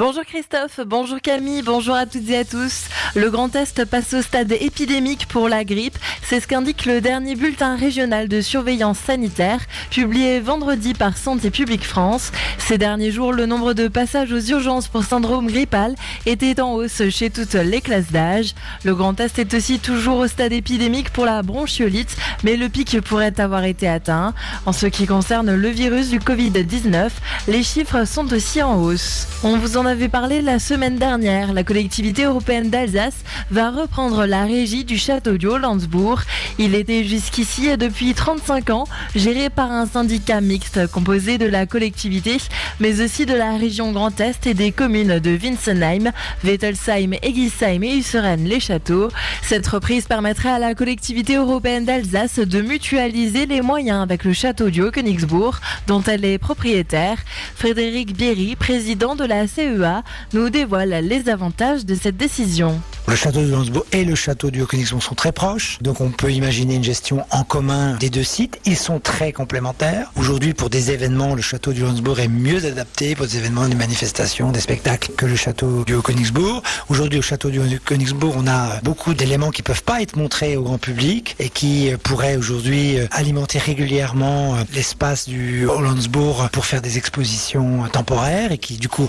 Bonjour Christophe, bonjour Camille, bonjour à toutes et à tous. Le Grand Est passe au stade épidémique pour la grippe. C'est ce qu'indique le dernier bulletin régional de surveillance sanitaire, publié vendredi par Santé publique France. Ces derniers jours, le nombre de passages aux urgences pour syndrome grippal était en hausse chez toutes les classes d'âge. Le Grand Est est aussi toujours au stade épidémique pour la bronchiolite, mais le pic pourrait avoir été atteint. En ce qui concerne le virus du Covid-19, les chiffres sont aussi en hausse. On vous en avait parlé la semaine dernière. La collectivité européenne d'Alsace va reprendre la régie du château du Hollandsbourg. Il était jusqu'ici depuis 35 ans géré par un syndicat mixte composé de la collectivité mais aussi de la région Grand Est et des communes de Winsenheim, Wettelsheim, Egisheim et Usseren-les-Châteaux. Cette reprise permettrait à la collectivité européenne d'Alsace de mutualiser les moyens avec le château du Haut-Königsbourg dont elle est propriétaire. Frédéric Bierry, président de la Nous dévoile les avantages de cette décision. Le château de Landsbourg et le château du Haut-Königsbourg sont très proches, donc on peut imaginer une gestion en commun des deux sites. Ils sont très complémentaires. Aujourd'hui, pour des événements, le château du Landsbourg est mieux adapté pour des événements, des manifestations, des spectacles que le château du Haut-Königsbourg. Aujourd'hui, au château du Haut-Königsbourg, on a beaucoup d'éléments qui peuvent pas être montrés au grand public et qui pourraient aujourd'hui alimenter régulièrement l'espace du Hollandsbourg pour faire des expositions temporaires et qui, du coup,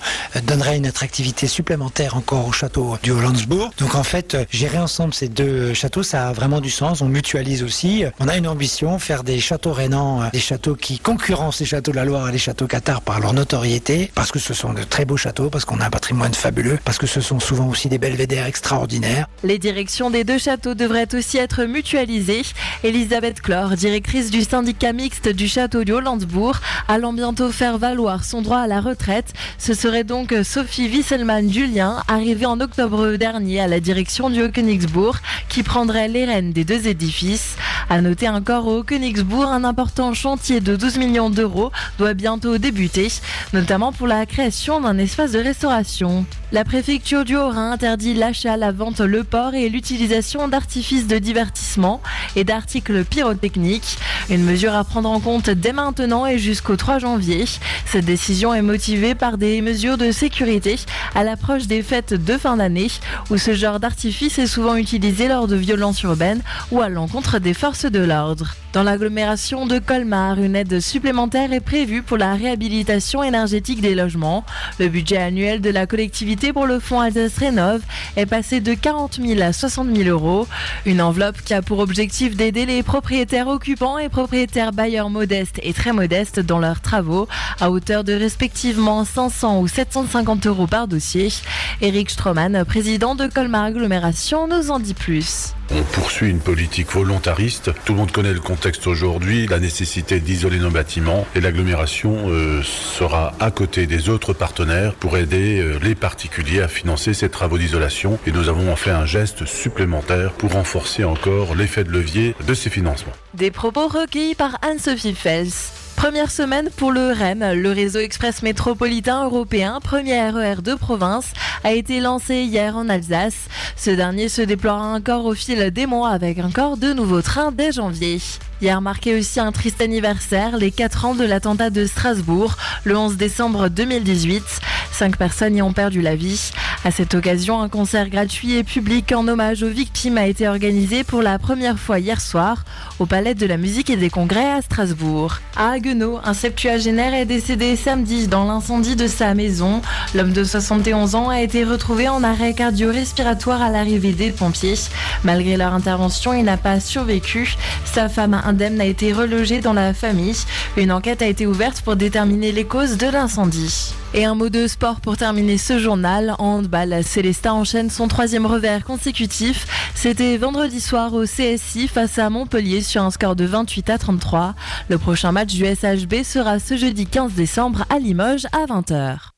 donneraient une attractivité supplémentaire encore au château du Hollandsbourg. Donc en fait, gérer ensemble ces deux châteaux, ça a vraiment du sens. On mutualise aussi. On a une ambition, faire des châteaux rénants, des châteaux qui concurrencent les châteaux de la Loire et les châteaux Qatar par leur notoriété, parce que ce sont de très beaux châteaux, parce qu'on a un patrimoine fabuleux, parce que ce sont souvent aussi des belvédères extraordinaires. Les directions des deux châteaux devraient aussi être mutualisées. Elisabeth Clore, directrice du syndicat mixte du château du Hollandsbourg, allant bientôt faire valoir son droit à la retraite. Ce serait donc Sophie Wisselman-Julien, arrivée en octobre dernier à la direction du Haut-Königsbourg, qui prendrait les rênes des deux édifices. À noter encore au Königsbourg, un important chantier de 12 millions d'euros doit bientôt débuter, notamment pour la création d'un espace de restauration. La préfecture du Haut-Rhin interdit l'achat, la vente, le port et l'utilisation d'artifices de divertissement et d'articles pyrotechniques. Une mesure à prendre en compte dès maintenant et jusqu'au 3 janvier. Cette décision est motivée par des mesures de sécurité à l'approche des fêtes de fin d'année où ce genre d'artifice est souvent utilisé lors de violences urbaines ou à l'encontre des forces de l'ordre. Dans l'agglomération de Colmar, une aide supplémentaire est prévue pour la réhabilitation énergétique des logements. Le budget annuel de la collectivité pour le fonds Alsace Rénov est passé de 40 000 à 60 000 euros. Une enveloppe qui a pour objectif d'aider les propriétaires occupants et propriétaires bailleurs modestes et très modestes dans leurs travaux à hauteur de respectivement 500 ou 750 euros par dossier. Eric Stroman, président de Colmar Agglomération, nous en dit plus. On poursuit une politique volontariste. Tout le monde connaît le contexte aujourd'hui, la nécessité d'isoler nos bâtiments et l'agglomération euh, sera à côté des autres partenaires pour aider euh, les particuliers à financer ces travaux d'isolation et nous avons fait un geste supplémentaire pour renforcer encore l'effet de levier de ces financements. Des propos recueillis par Anne-Sophie Fels. Première semaine pour le REM, le réseau express métropolitain européen, premier RER de province, a été lancé hier en Alsace. Ce dernier se déploiera encore au fil des mois avec encore de nouveaux trains dès janvier. Hier marquait aussi un triste anniversaire, les 4 ans de l'attentat de Strasbourg, le 11 décembre 2018. Cinq personnes y ont perdu la vie. À cette occasion, un concert gratuit et public en hommage aux victimes a été organisé pour la première fois hier soir au Palais de la Musique et des Congrès à Strasbourg. À Haguenau, un septuagénaire est décédé samedi dans l'incendie de sa maison. L'homme de 71 ans a été retrouvé en arrêt cardio-respiratoire à l'arrivée des pompiers. Malgré leur intervention, il n'a pas survécu. Sa femme indemne a été relogée dans la famille. Une enquête a été ouverte pour déterminer les causes de l'incendie. Et un mot de sport pour terminer ce journal. Handball, Célestin enchaîne son troisième revers consécutif. C'était vendredi soir au CSI face à Montpellier sur un score de 28 à 33. Le prochain match du SHB sera ce jeudi 15 décembre à Limoges à 20h.